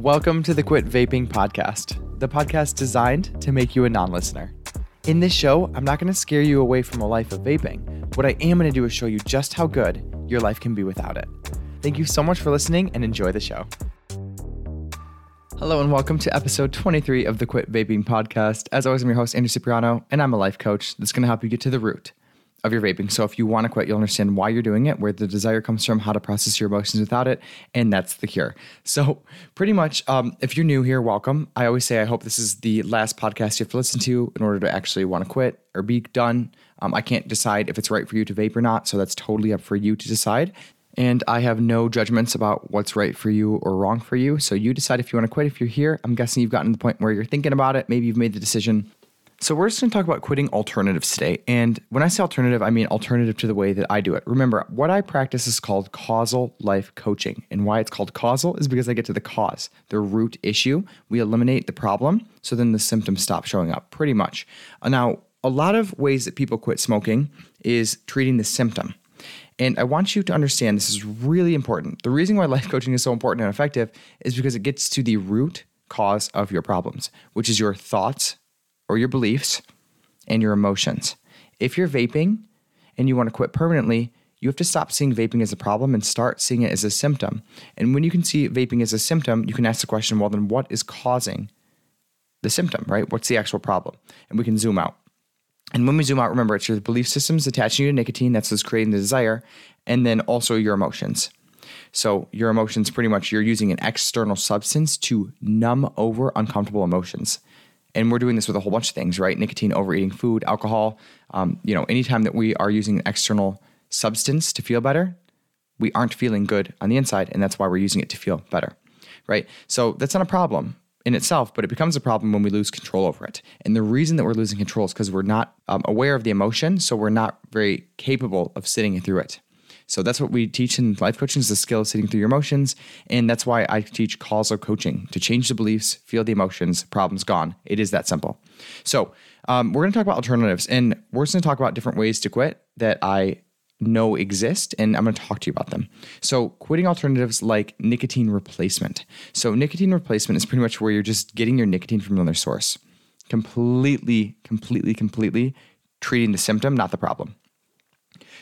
Welcome to the Quit Vaping Podcast, the podcast designed to make you a non listener. In this show, I'm not going to scare you away from a life of vaping. What I am going to do is show you just how good your life can be without it. Thank you so much for listening and enjoy the show. Hello and welcome to episode 23 of the Quit Vaping Podcast. As always, I'm your host, Andrew Cipriano, and I'm a life coach that's going to help you get to the root of your vaping. So if you want to quit, you'll understand why you're doing it, where the desire comes from, how to process your emotions without it, and that's the cure. So pretty much, um, if you're new here, welcome. I always say I hope this is the last podcast you have to listen to in order to actually want to quit or be done. Um, I can't decide if it's right for you to vape or not, so that's totally up for you to decide. And I have no judgments about what's right for you or wrong for you. So you decide if you want to quit. If you're here, I'm guessing you've gotten to the point where you're thinking about it. Maybe you've made the decision. So we're just going to talk about quitting alternatives today. And when I say alternative, I mean alternative to the way that I do it. Remember, what I practice is called causal life coaching. And why it's called causal is because I get to the cause, the root issue. We eliminate the problem, so then the symptoms stop showing up pretty much. Uh, now, a lot of ways that people quit smoking is treating the symptom. And I want you to understand this is really important. The reason why life coaching is so important and effective is because it gets to the root cause of your problems, which is your thoughts, or your beliefs and your emotions. If you're vaping and you want to quit permanently, you have to stop seeing vaping as a problem and start seeing it as a symptom. And when you can see vaping as a symptom, you can ask the question well, then what is causing the symptom, right? What's the actual problem? And we can zoom out. And when we zoom out, remember it's your belief systems attaching you to nicotine, that's what's creating the desire, and then also your emotions. So, your emotions pretty much you're using an external substance to numb over uncomfortable emotions. And we're doing this with a whole bunch of things, right? Nicotine, overeating, food, alcohol. Um, you know, anytime that we are using an external substance to feel better, we aren't feeling good on the inside, and that's why we're using it to feel better, right? So that's not a problem in itself, but it becomes a problem when we lose control over it. And the reason that we're losing control is because we're not um, aware of the emotion, so we're not very capable of sitting through it. So that's what we teach in life coaching is the skill of sitting through your emotions. And that's why I teach causal coaching to change the beliefs, feel the emotions, problems gone. It is that simple. So um, we're going to talk about alternatives and we're going to talk about different ways to quit that I know exist and I'm going to talk to you about them. So, quitting alternatives like nicotine replacement. So, nicotine replacement is pretty much where you're just getting your nicotine from another source. Completely, completely, completely treating the symptom, not the problem.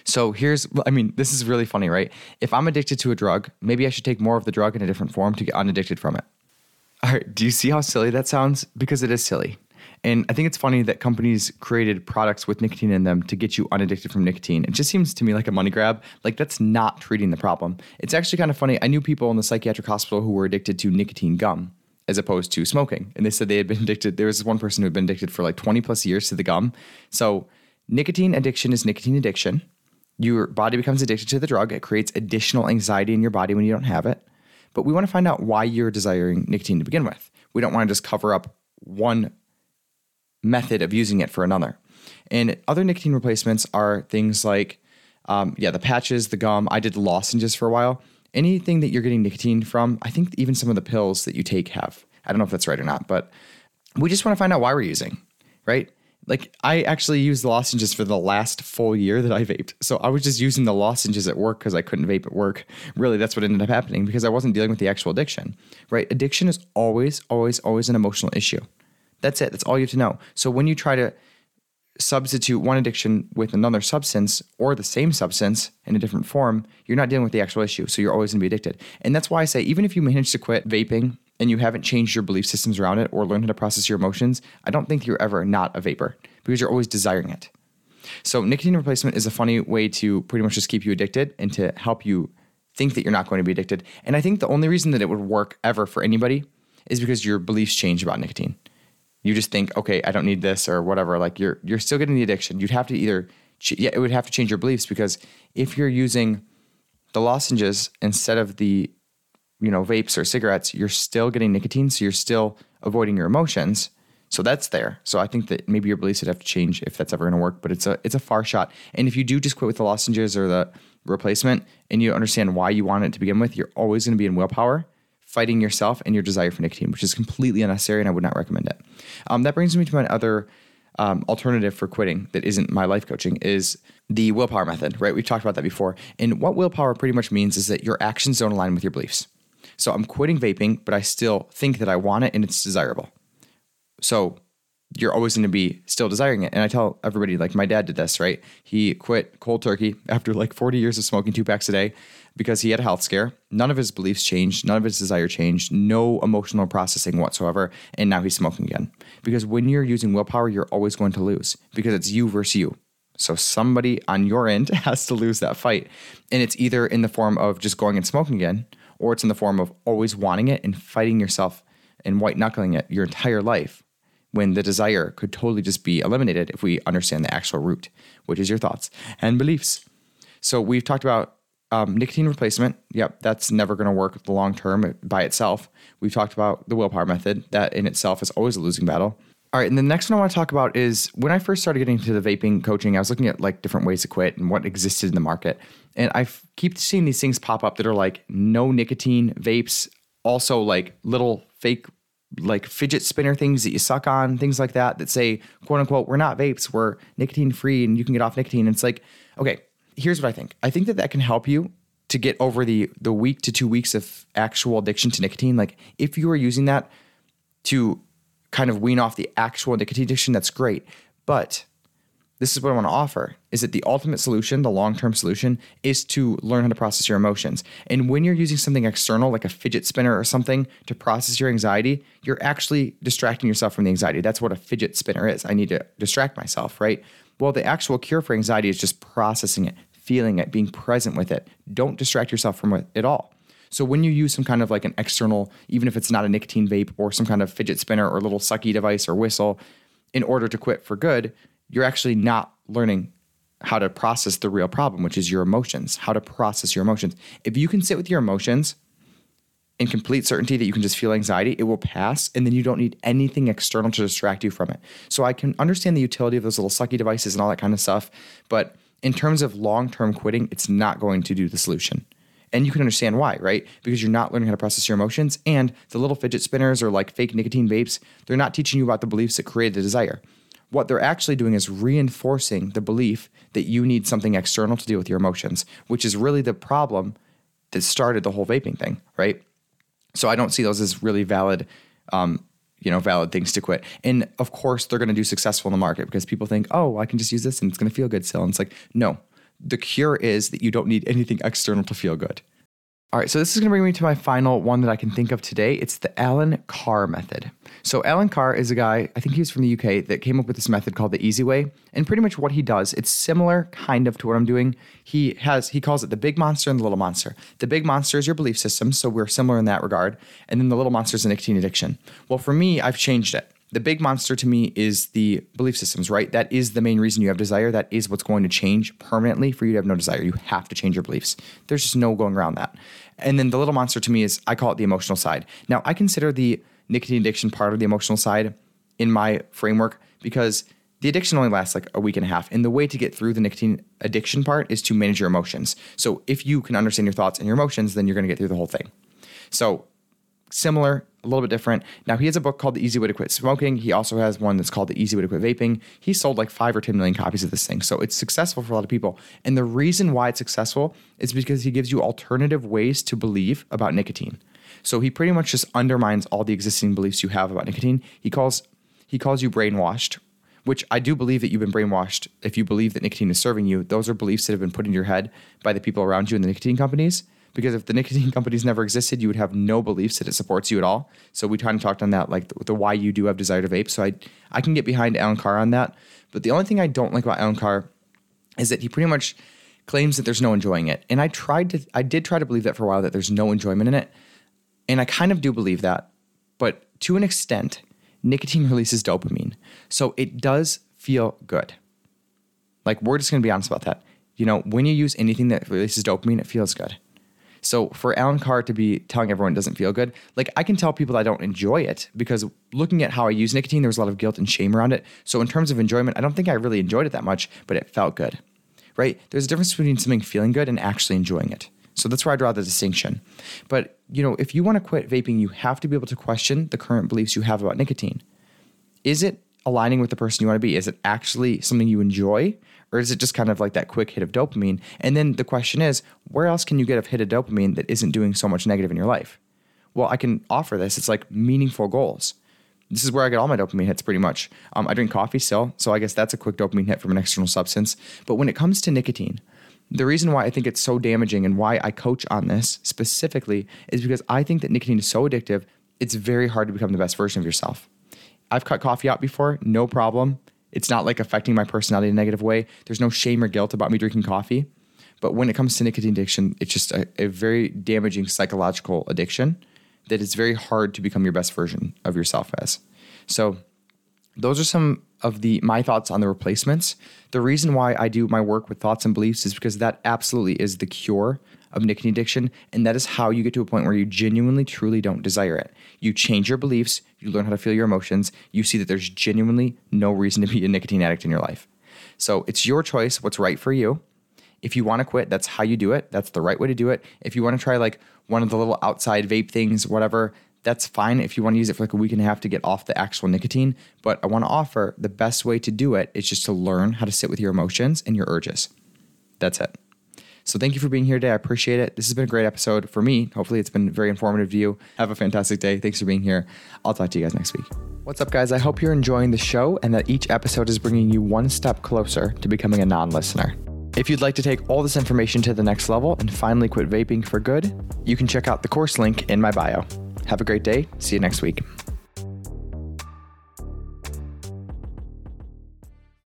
So here's, I mean, this is really funny, right? If I'm addicted to a drug, maybe I should take more of the drug in a different form to get unaddicted from it. All right, do you see how silly that sounds? Because it is silly. And I think it's funny that companies created products with nicotine in them to get you unaddicted from nicotine. It just seems to me like a money grab. Like that's not treating the problem. It's actually kind of funny. I knew people in the psychiatric hospital who were addicted to nicotine gum as opposed to smoking. And they said they had been addicted. There was one person who had been addicted for like 20 plus years to the gum. So nicotine addiction is nicotine addiction your body becomes addicted to the drug. It creates additional anxiety in your body when you don't have it. But we want to find out why you're desiring nicotine to begin with. We don't want to just cover up one method of using it for another. And other nicotine replacements are things like, um, yeah, the patches, the gum. I did lozenges for a while. Anything that you're getting nicotine from, I think even some of the pills that you take have. I don't know if that's right or not, but we just want to find out why we're using, right? Like I actually used the lozenges for the last full year that I vaped. So I was just using the lozenges at work because I couldn't vape at work. Really, that's what ended up happening because I wasn't dealing with the actual addiction. Right? Addiction is always, always, always an emotional issue. That's it. That's all you have to know. So when you try to substitute one addiction with another substance or the same substance in a different form, you're not dealing with the actual issue. So you're always going to be addicted. And that's why I say, even if you manage to quit vaping and you haven't changed your belief systems around it or learned how to process your emotions, I don't think you're ever not a vapor because you're always desiring it. So, nicotine replacement is a funny way to pretty much just keep you addicted and to help you think that you're not going to be addicted. And I think the only reason that it would work ever for anybody is because your beliefs change about nicotine. You just think, okay, I don't need this or whatever. Like you're you're still getting the addiction. You'd have to either yeah, it would have to change your beliefs because if you're using the lozenges instead of the you know, vapes or cigarettes, you're still getting nicotine, so you're still avoiding your emotions. So that's there. So I think that maybe your beliefs would have to change if that's ever going to work, but it's a it's a far shot. And if you do just quit with the lozenges or the replacement and you understand why you want it to begin with, you're always going to be in willpower, fighting yourself and your desire for nicotine, which is completely unnecessary and I would not recommend it. Um, that brings me to my other um, alternative for quitting that isn't my life coaching is the willpower method, right? We've talked about that before. And what willpower pretty much means is that your actions don't align with your beliefs. So I'm quitting vaping, but I still think that I want it and it's desirable. So you're always going to be still desiring it. And I tell everybody, like my dad did this, right? He quit cold turkey after like 40 years of smoking two packs a day because he had a health scare. None of his beliefs changed, none of his desire changed, no emotional processing whatsoever. And now he's smoking again. Because when you're using willpower, you're always going to lose because it's you versus you. So somebody on your end has to lose that fight. And it's either in the form of just going and smoking again, or it's in the form of always wanting it and fighting yourself and white knuckling it your entire life when the desire could totally just be eliminated if we understand the actual root, which is your thoughts and beliefs. So we've talked about um, nicotine replacement. Yep, that's never going to work the long term by itself. We've talked about the willpower method. That in itself is always a losing battle. All right, and the next one I want to talk about is when I first started getting into the vaping coaching, I was looking at like different ways to quit and what existed in the market. And I keep seeing these things pop up that are like no nicotine vapes, also like little fake like fidget spinner things that you suck on, things like that, that say, quote unquote, we're not vapes, we're nicotine free and you can get off nicotine. And it's like, okay, here's what I think. I think that that can help you to get over the the week to two weeks of actual addiction to nicotine. Like if you are using that to kind of wean off the actual nicotine addiction, that's great. But this is what I want to offer is that the ultimate solution, the long-term solution is to learn how to process your emotions. And when you're using something external like a fidget spinner or something to process your anxiety, you're actually distracting yourself from the anxiety. That's what a fidget spinner is. I need to distract myself, right? Well, the actual cure for anxiety is just processing it, feeling it, being present with it. Don't distract yourself from it at all. So when you use some kind of like an external, even if it's not a nicotine vape or some kind of fidget spinner or little sucky device or whistle, in order to quit for good, you're actually not learning how to process the real problem, which is your emotions, how to process your emotions. If you can sit with your emotions in complete certainty that you can just feel anxiety, it will pass, and then you don't need anything external to distract you from it. So I can understand the utility of those little sucky devices and all that kind of stuff, but in terms of long term quitting, it's not going to do the solution. And you can understand why, right? Because you're not learning how to process your emotions, and the little fidget spinners or like fake nicotine vapes, they're not teaching you about the beliefs that create the desire what they're actually doing is reinforcing the belief that you need something external to deal with your emotions, which is really the problem that started the whole vaping thing, right? So I don't see those as really valid, um, you know, valid things to quit. And of course, they're going to do successful in the market because people think, oh, I can just use this and it's going to feel good still. And it's like, no, the cure is that you don't need anything external to feel good. All right, so this is going to bring me to my final one that I can think of today. It's the Allen Carr method. So Allen Carr is a guy, I think he was from the UK, that came up with this method called the Easy Way. And pretty much what he does, it's similar kind of to what I'm doing. He has he calls it the big monster and the little monster. The big monster is your belief system, so we're similar in that regard. And then the little monster is a nicotine addiction. Well, for me, I've changed it the big monster to me is the belief systems, right? That is the main reason you have desire. That is what's going to change permanently for you to have no desire. You have to change your beliefs. There's just no going around that. And then the little monster to me is I call it the emotional side. Now, I consider the nicotine addiction part of the emotional side in my framework because the addiction only lasts like a week and a half. And the way to get through the nicotine addiction part is to manage your emotions. So if you can understand your thoughts and your emotions, then you're going to get through the whole thing. So similar, a little bit different. Now, he has a book called The Easy Way to Quit Smoking. He also has one that's called The Easy Way to Quit Vaping. He sold like five or 10 million copies of this thing. So it's successful for a lot of people. And the reason why it's successful is because he gives you alternative ways to believe about nicotine. So he pretty much just undermines all the existing beliefs you have about nicotine. He calls he calls you brainwashed, which I do believe that you've been brainwashed if you believe that nicotine is serving you. Those are beliefs that have been put in your head by the people around you in the nicotine companies because if the nicotine companies never existed, you would have no beliefs that it supports you at all. So we kind of talked on that, like the, the, why you do have desire to vape. So I I can get behind Allen Carr on that. But the only thing I don't like about Allen Carr is that he pretty much claims that there's no enjoying it. And I tried to I did try to believe that for a while that there's no enjoyment in it. And I kind of do believe that. But to an extent, nicotine releases dopamine. So it does feel good. Like we're just gonna be honest about that. You know, when you use anything that releases dopamine, it feels good. So for Allen Carr to be telling everyone it doesn't feel good, like I can tell people I don't enjoy it because looking at how I use nicotine, there was a lot of guilt and shame around it. So in terms of enjoyment, I don't think I really enjoyed it that much, but it felt good. Right? There's a difference between something feeling good and actually enjoying it. So that's where I draw the distinction. But you know, if you want to quit vaping, you have to be able to question the current beliefs you have about nicotine. Is it aligning with the person you want to be? Is it actually something you enjoy? Or is it just kind of like that quick hit of dopamine? And then the question is, where else can you get a hit of dopamine that isn't doing so much negative in your life? well, I can offer this. It's like meaningful goals. This is where I get all my dopamine hits pretty much. Um, I drink coffee still, so I guess that's a quick dopamine hit from an external substance. But when it comes to nicotine, the reason why I think it's so damaging and why I coach on this specifically is because I think that nicotine is so addictive, it's very hard to become the best version of yourself. I've cut coffee out before, no problem. It's not like affecting my personality in a negative way. There's no shame or guilt about me drinking coffee. But when it comes to nicotine addiction, it's just a, a very damaging psychological addiction that it's very hard to become your best version of yourself as. So those are some of the my thoughts on the replacements. The reason why I do my work with thoughts and beliefs is because that absolutely is the cure of nicotine addiction and that is how you get to a point where you genuinely truly don't desire it. You change your beliefs, you learn how to feel your emotions, you see that there's genuinely no reason to be a nicotine addict in your life. So it's your choice what's right for you. If you want to quit, that's how you do it. That's the right way to do it. If you want to try like one of the little outside vape things, whatever, that's fine if you want to use it for like a week and a half to get off the actual nicotine. But I want to offer the best way to do it is just to learn how to sit with your emotions and your urges. That's it. So thank you for being here today. I appreciate it. This has been a great episode for me. Hopefully, it's been very informative to you. Have a fantastic day. Thanks for being here. I'll talk to you guys next week. What's up, guys? I hope you're enjoying the show and that each episode is bringing you one step closer to becoming a non listener. If you'd like to take all this information to the next level and finally quit vaping for good, you can check out the course link in my bio. Have a great day. See you next week.